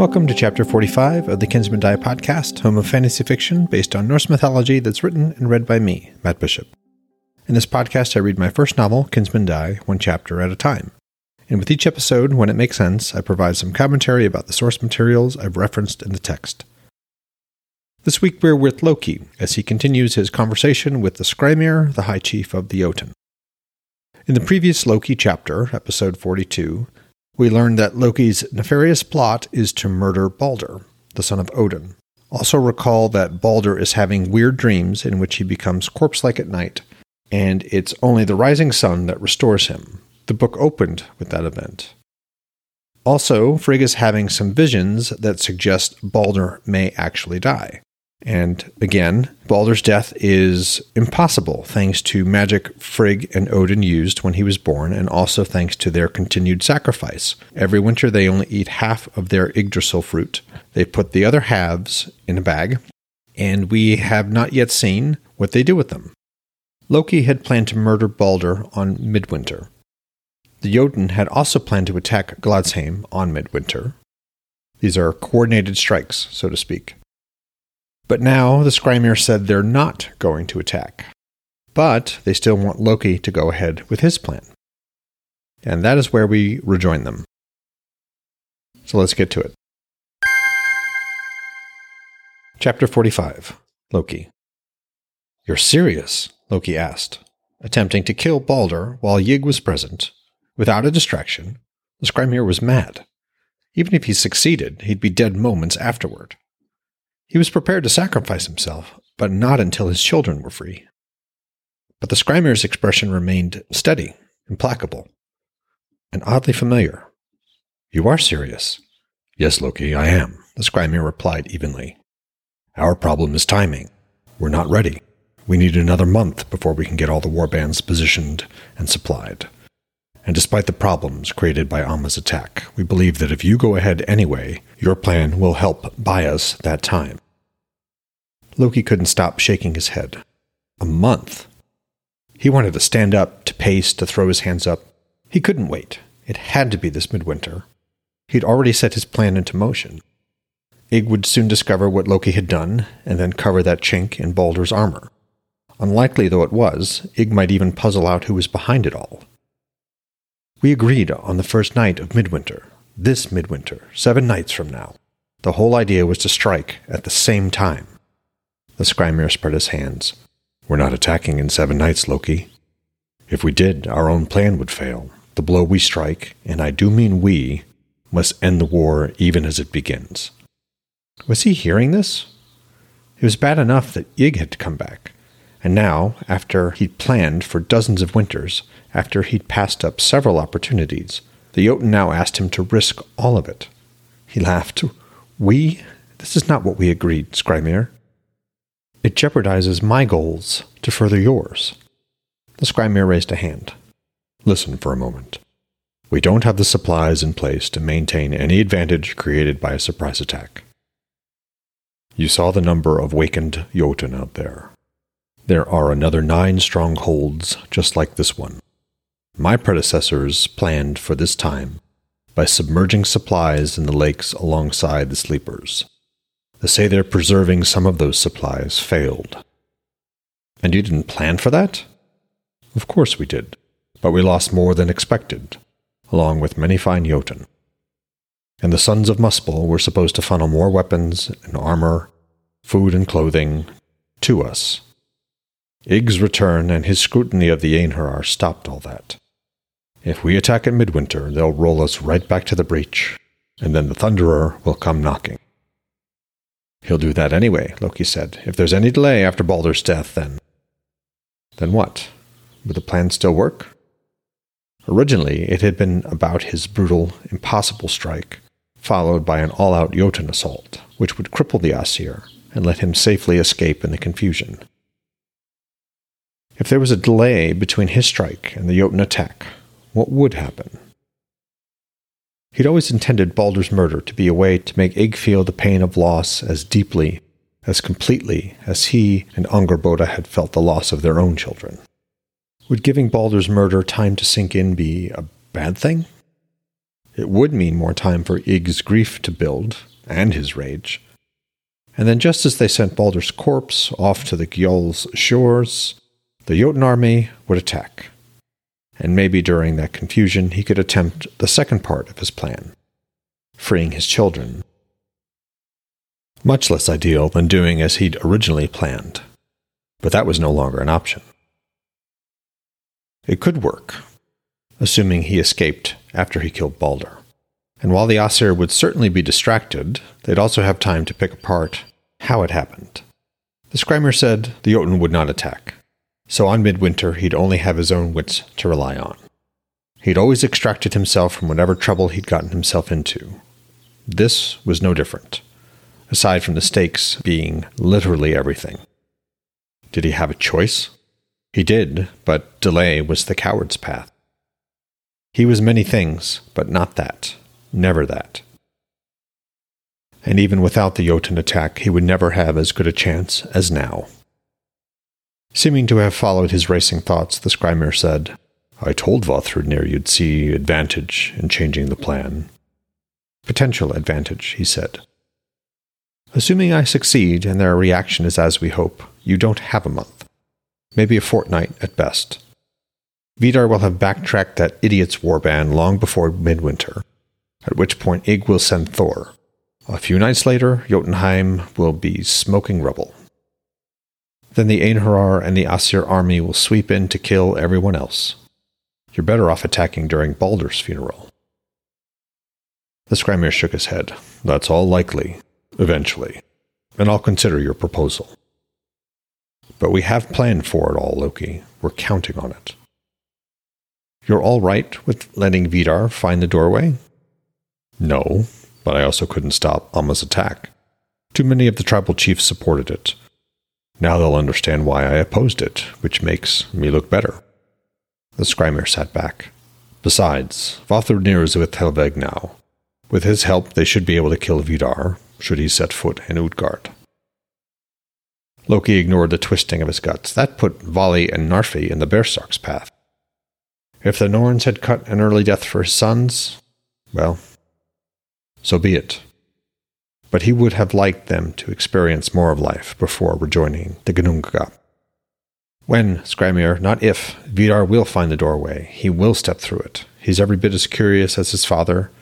Welcome to Chapter 45 of the Kinsmen Die podcast, home of fantasy fiction based on Norse mythology that's written and read by me, Matt Bishop. In this podcast, I read my first novel, Kinsmen Die, one chapter at a time. And with each episode, when it makes sense, I provide some commentary about the source materials I've referenced in the text. This week we're with Loki as he continues his conversation with the Skrymir, the High Chief of the Jotunn. In the previous Loki chapter, episode 42, we learned that Loki's nefarious plot is to murder Baldr, the son of Odin. Also, recall that Baldr is having weird dreams in which he becomes corpse like at night, and it's only the rising sun that restores him. The book opened with that event. Also, Frigg is having some visions that suggest Baldr may actually die. And again, Baldr's death is impossible thanks to magic Frigg and Odin used when he was born, and also thanks to their continued sacrifice. Every winter, they only eat half of their Yggdrasil fruit. They put the other halves in a bag, and we have not yet seen what they do with them. Loki had planned to murder Baldr on midwinter. The Jotunn had also planned to attack Gladsheim on midwinter. These are coordinated strikes, so to speak. But now the Skrymir said they're not going to attack. But they still want Loki to go ahead with his plan. And that is where we rejoin them. So let's get to it. Chapter 45 Loki. You're serious? Loki asked, attempting to kill Baldr while Ygg was present. Without a distraction, the Skrymir was mad. Even if he succeeded, he'd be dead moments afterward. He was prepared to sacrifice himself, but not until his children were free. But the Skrymir's expression remained steady, implacable, and oddly familiar. You are serious. Yes, Loki, I am, the Skrymir replied evenly. Our problem is timing. We're not ready. We need another month before we can get all the warbands positioned and supplied. And despite the problems created by Amma's attack, we believe that if you go ahead anyway, your plan will help buy us that time. Loki couldn't stop shaking his head. A month? He wanted to stand up, to pace, to throw his hands up. He couldn't wait. It had to be this midwinter. He'd already set his plan into motion. Ygg would soon discover what Loki had done, and then cover that chink in Baldr's armor. Unlikely though it was, Ygg might even puzzle out who was behind it all. We agreed on the first night of midwinter, this midwinter, seven nights from now. The whole idea was to strike at the same time. The Skrymir spread his hands. We're not attacking in seven nights, Loki. If we did, our own plan would fail. The blow we strike, and I do mean we, must end the war even as it begins. Was he hearing this? It was bad enough that Ygg had to come back. And now, after he'd planned for dozens of winters, after he'd passed up several opportunities, the Jotunn now asked him to risk all of it. He laughed. We? This is not what we agreed, Skrymir. It jeopardizes my goals to further yours. The Skrymir raised a hand. Listen for a moment. We don't have the supplies in place to maintain any advantage created by a surprise attack. You saw the number of wakened Jotunn out there. There are another nine strongholds just like this one. My predecessors planned for this time by submerging supplies in the lakes alongside the sleepers. They say they're preserving some of those supplies failed. And you didn't plan for that? Of course we did, but we lost more than expected, along with many fine Jotunn. And the sons of Muspel were supposed to funnel more weapons and armor, food and clothing to us Ygg's return and his scrutiny of the Einherjar stopped all that. If we attack at midwinter, they'll roll us right back to the breach, and then the Thunderer will come knocking. He'll do that anyway, Loki said. If there's any delay after Baldr's death, then. Then what? Would the plan still work? Originally, it had been about his brutal, impossible strike, followed by an all out Jotunn assault, which would cripple the Aesir and let him safely escape in the confusion. If there was a delay between his strike and the Jotunn attack, what would happen? He'd always intended Baldr's murder to be a way to make Ygg feel the pain of loss as deeply, as completely as he and Angrboda had felt the loss of their own children. Would giving Baldr's murder time to sink in be a bad thing? It would mean more time for Ygg's grief to build, and his rage. And then, just as they sent Baldr's corpse off to the Gjöll's shores, the Jotunn army would attack. And maybe during that confusion, he could attempt the second part of his plan freeing his children. Much less ideal than doing as he'd originally planned. But that was no longer an option. It could work, assuming he escaped after he killed Baldr. And while the Aesir would certainly be distracted, they'd also have time to pick apart how it happened. The Skrymir said the Jotunn would not attack, so on midwinter he'd only have his own wits to rely on. He'd always extracted himself from whatever trouble he'd gotten himself into. This was no different, aside from the stakes being literally everything. Did he have a choice? He did, but delay was the coward's path. He was many things, but not that. Never that and even without the Jotunn attack, he would never have as good a chance as now. Seeming to have followed his racing thoughts, the Skrymir said, I told Vafthrûdnir you'd see advantage in changing the plan. Potential advantage, he said. Assuming I succeed and their reaction is as we hope, you don't have a month. Maybe a fortnight at best. Vidar will have backtracked that idiot's warband long before midwinter, at which point Ygg will send Thor. A few nights later, Jotunheim will be smoking rubble. Then the Einherjar and the Aesir army will sweep in to kill everyone else. You're better off attacking during Baldr's funeral. The Skrymir shook his head. That's all likely, eventually, and I'll consider your proposal. But we have planned for it all, Loki. We're counting on it. You're all right with letting Vidar find the doorway? No, but I also couldn't stop Amma's attack. Too many of the tribal chiefs supported it. Now they'll understand why I opposed it, which makes me look better. The Skrymir sat back. Besides, Vafthrûdnir is with Helveg now. With his help, they should be able to kill Vidar, should he set foot in Utgard. Loki ignored the twisting of his guts. That put Vali and Narfi in the Bearsark's path. If the Norns had cut an early death for his sons, well, so be it. But he would have liked them to experience more of life before rejoining the Ginnungagap. When, Skrymir, not if, Vidar will find the doorway, he will step through it. He's every bit as curious as his father,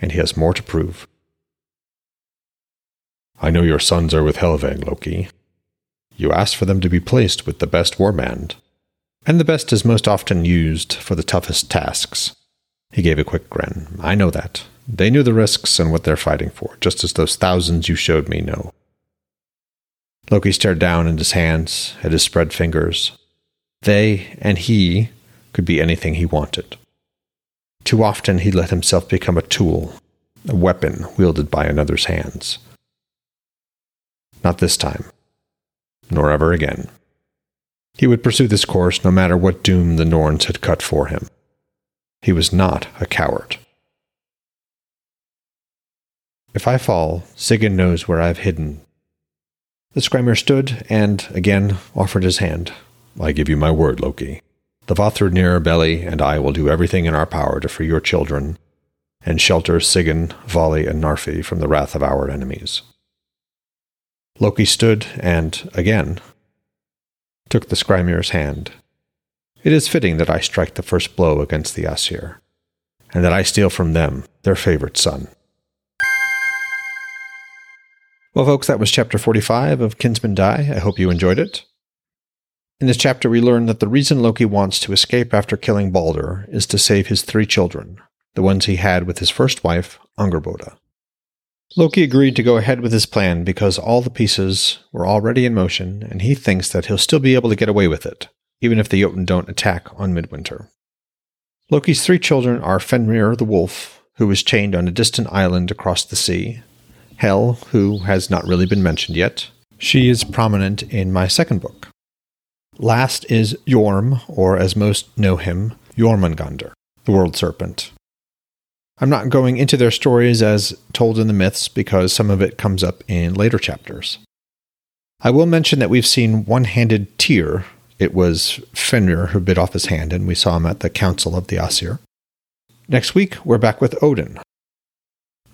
and he has more to prove. I know your sons are with Helveg, Loki. You asked for them to be placed with the best warband, and the best is most often used for the toughest tasks. He gave a quick grin. I know that. They knew the risks and what they're fighting for, just as those thousands you showed me know. Loki stared down at his hands, at his spread fingers. They and he could be anything he wanted. Too often he let himself become a tool, a weapon wielded by another's hands. Not this time, nor ever again. He would pursue this course no matter what doom the Norns had cut for him. He was not a coward. If I fall, Sigyn knows where I've hidden. The Skrymir stood and, again, offered his hand. I give you my word, Loki. The Vafthrûdnir, Beli, and I will do everything in our power to free your children and shelter Sigyn, Vali, and Narfi from the wrath of our enemies. Loki stood and, again, took the Skrymir's hand. It is fitting that I strike the first blow against the Aesir, and that I steal from them their favorite son. Well, folks, that was chapter 45 of Kinsmen Die. I hope you enjoyed it. In this chapter, we learn that the reason Loki wants to escape after killing Baldr is to save his three children, the ones he had with his first wife, Angrboda. Loki agreed to go ahead with his plan because all the pieces were already in motion, and he thinks that he'll still be able to get away with it, even if the Jotunn don't attack on Midwinter. Loki's three children are Fenrir the wolf, who is chained on a distant island across the sea, Hel, who has not really been mentioned yet. She is prominent in my second book. Last is Jorm, or as most know him, Jormungandr, the world serpent. I'm not going into their stories as told in the myths because some of it comes up in later chapters. I will mention that we've seen one handed Tyr. It was Fenrir who bit off his hand, and we saw him at the Council of the Aesir. Next week, we're back with Odin,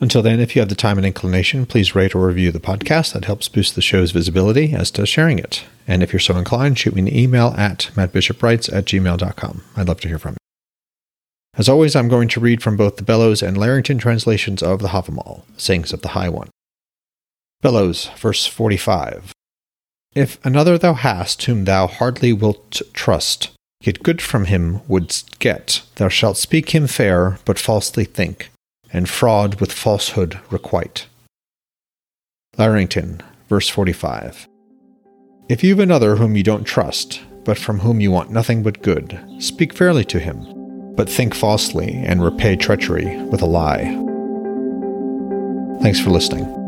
Until then, if you have the time and inclination, please rate or review the podcast. That helps boost the show's visibility as does sharing it. And if you're so inclined, shoot me an email at mattbishopwrites at gmail.com. I'd love to hear from you. As always, I'm going to read from both the Bellows and Larrington translations of the Havamal, Sayings of the High One. Bellows, verse 45. If another thou hast whom thou hardly wilt trust, yet good from him wouldst get, thou shalt speak him fair, but falsely think, and fraud with falsehood requite. Larrington, verse 45. If you've another whom you don't trust, but from whom you want nothing but good, speak fairly to him, but think falsely and repay treachery with a lie. Thanks for listening.